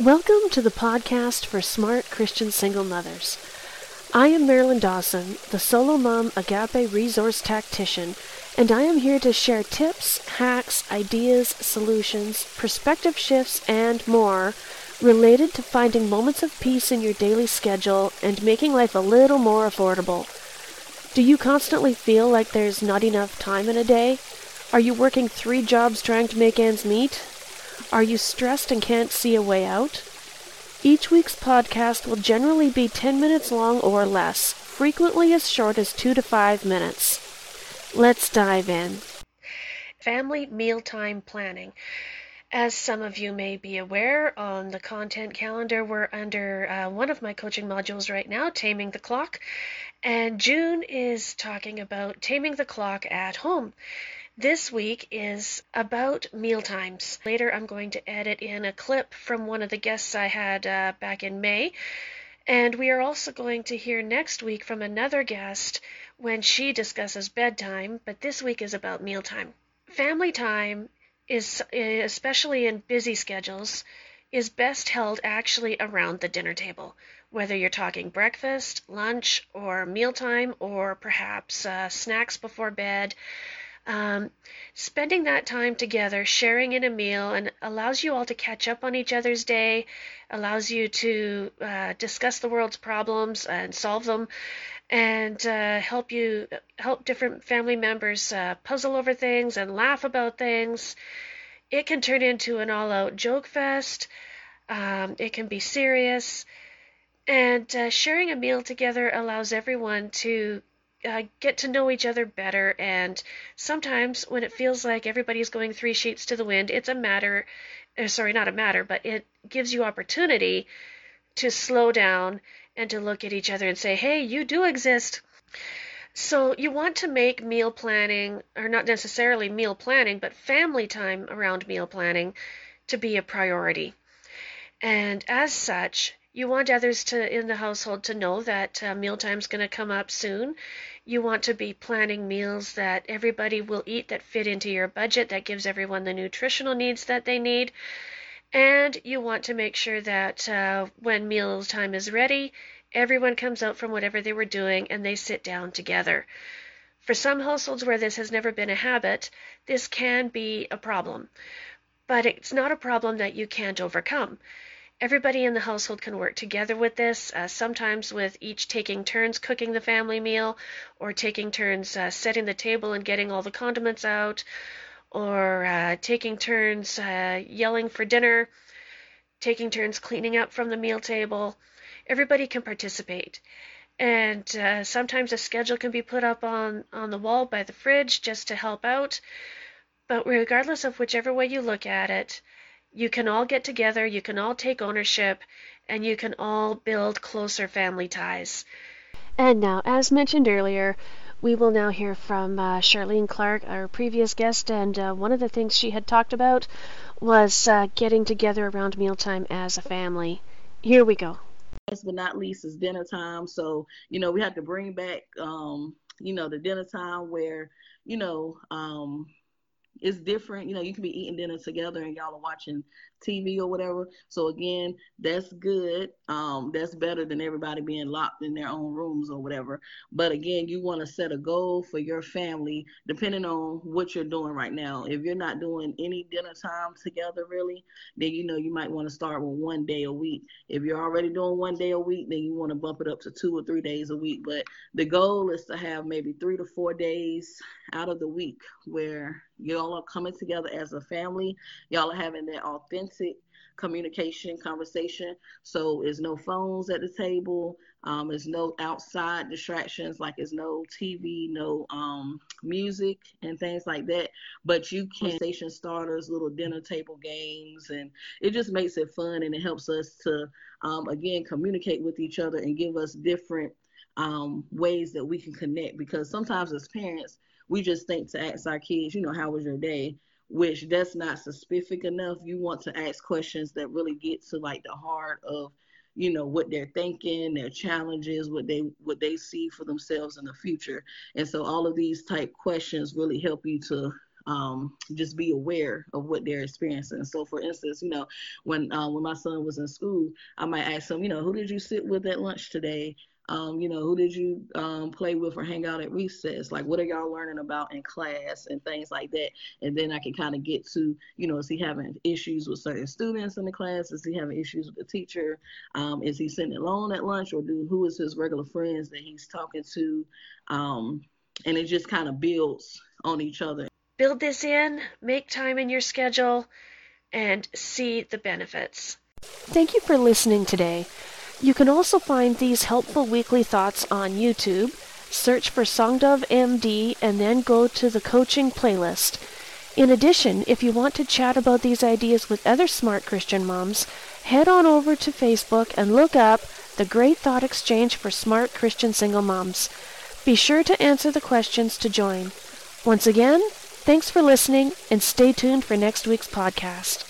Welcome to the podcast for smart Christian single mothers. I am Marilyn Dawson, the solo mom agape resource tactician, and I am here to share tips, hacks, ideas, solutions, perspective shifts, and more related to finding moments of peace in your daily schedule and making life a little more affordable. Do you constantly feel like there's not enough time in a day? Are you working three jobs trying to make ends meet? Are you stressed and can't see a way out? Each week's podcast will generally be 10 minutes long or less, frequently as short as 2 to 5 minutes. Let's dive in. Family mealtime planning. As some of you may be aware, on the content calendar, we're under uh, one of my coaching modules right now, Taming the Clock. And June is talking about taming the clock at home. This week is about meal times. Later, I'm going to edit in a clip from one of the guests I had uh, back in May. And we are also going to hear next week from another guest when she discusses bedtime, but this week is about mealtime. Family time is, especially in busy schedules, is best held actually around the dinner table, whether you're talking breakfast, lunch, or mealtime, or perhaps uh, snacks before bed. Um, spending that time together, sharing in a meal, and allows you all to catch up on each other's day, allows you to uh, discuss the world's problems and solve them, and uh, help you help different family members uh, puzzle over things and laugh about things. It can turn into an all-out joke fest. Um, it can be serious. And uh, sharing a meal together allows everyone to uh, get to know each other better. And sometimes when it feels like everybody's going three sheets to the wind, it's a matter, uh, sorry, not a matter, but it gives you opportunity to slow down and to look at each other and say, hey, you do exist. So you want to make meal planning, or not necessarily meal planning, but family time around meal planning to be a priority. And as such, you want others to in the household to know that uh, mealtime's going to come up soon. You want to be planning meals that everybody will eat that fit into your budget, that gives everyone the nutritional needs that they need. And you want to make sure that uh, when meal time is ready, everyone comes out from whatever they were doing and they sit down together. For some households where this has never been a habit, this can be a problem. But it's not a problem that you can't overcome. Everybody in the household can work together with this, uh, sometimes with each taking turns cooking the family meal, or taking turns uh, setting the table and getting all the condiments out, or uh, taking turns uh, yelling for dinner, taking turns cleaning up from the meal table. Everybody can participate. And uh, sometimes a schedule can be put up on, on the wall by the fridge just to help out. But regardless of whichever way you look at it, you can all get together, you can all take ownership, and you can all build closer family ties. And now, as mentioned earlier, we will now hear from uh, Charlene Clark, our previous guest, and uh, one of the things she had talked about was uh, getting together around mealtime as a family. Here we go. Last but not least is dinner time. So, you know, we have to bring back, um, you know, the dinner time where, you know, um, it's different. You know, you can be eating dinner together and y'all are watching TV or whatever. So again, that's good. Um, that's better than everybody being locked in their own rooms or whatever. But again, you want to set a goal for your family depending on what you're doing right now. If you're not doing any dinner time together really, then you know you might want to start with one day a week. If you're already doing one day a week, then you want to bump it up to two or three days a week. But the goal is to have maybe three to four days out of the week where y'all are coming together as a family. Y'all are having that authentic communication, conversation. So it's no phones at the table. Um, there's no outside distractions, like there's no TV, no um, music and things like that. But you can station starters, little dinner table games, and it just makes it fun and it helps us to um, again communicate with each other and give us different um, ways that we can connect. Because sometimes as parents, we just think to ask our kids, you know, how was your day? Which that's not specific enough. You want to ask questions that really get to like the heart of, you know, what they're thinking, their challenges, what they what they see for themselves in the future. And so all of these type questions really help you to um, just be aware of what they're experiencing. So, for instance, you know, when uh, when my son was in school, I might ask him, you know, who did you sit with at lunch today? Um, you know, who did you um, play with or hang out at recess? Like, what are y'all learning about in class and things like that? And then I can kind of get to, you know, is he having issues with certain students in the class? Is he having issues with the teacher? Um, is he sitting alone at lunch, or do who is his regular friends that he's talking to? Um, and it just kind of builds on each other. Build this in, make time in your schedule, and see the benefits. Thank you for listening today. You can also find these helpful weekly thoughts on YouTube. Search for Songdove MD and then go to the coaching playlist. In addition, if you want to chat about these ideas with other smart Christian moms, head on over to Facebook and look up the Great Thought Exchange for Smart Christian Single Moms. Be sure to answer the questions to join. Once again, thanks for listening and stay tuned for next week's podcast.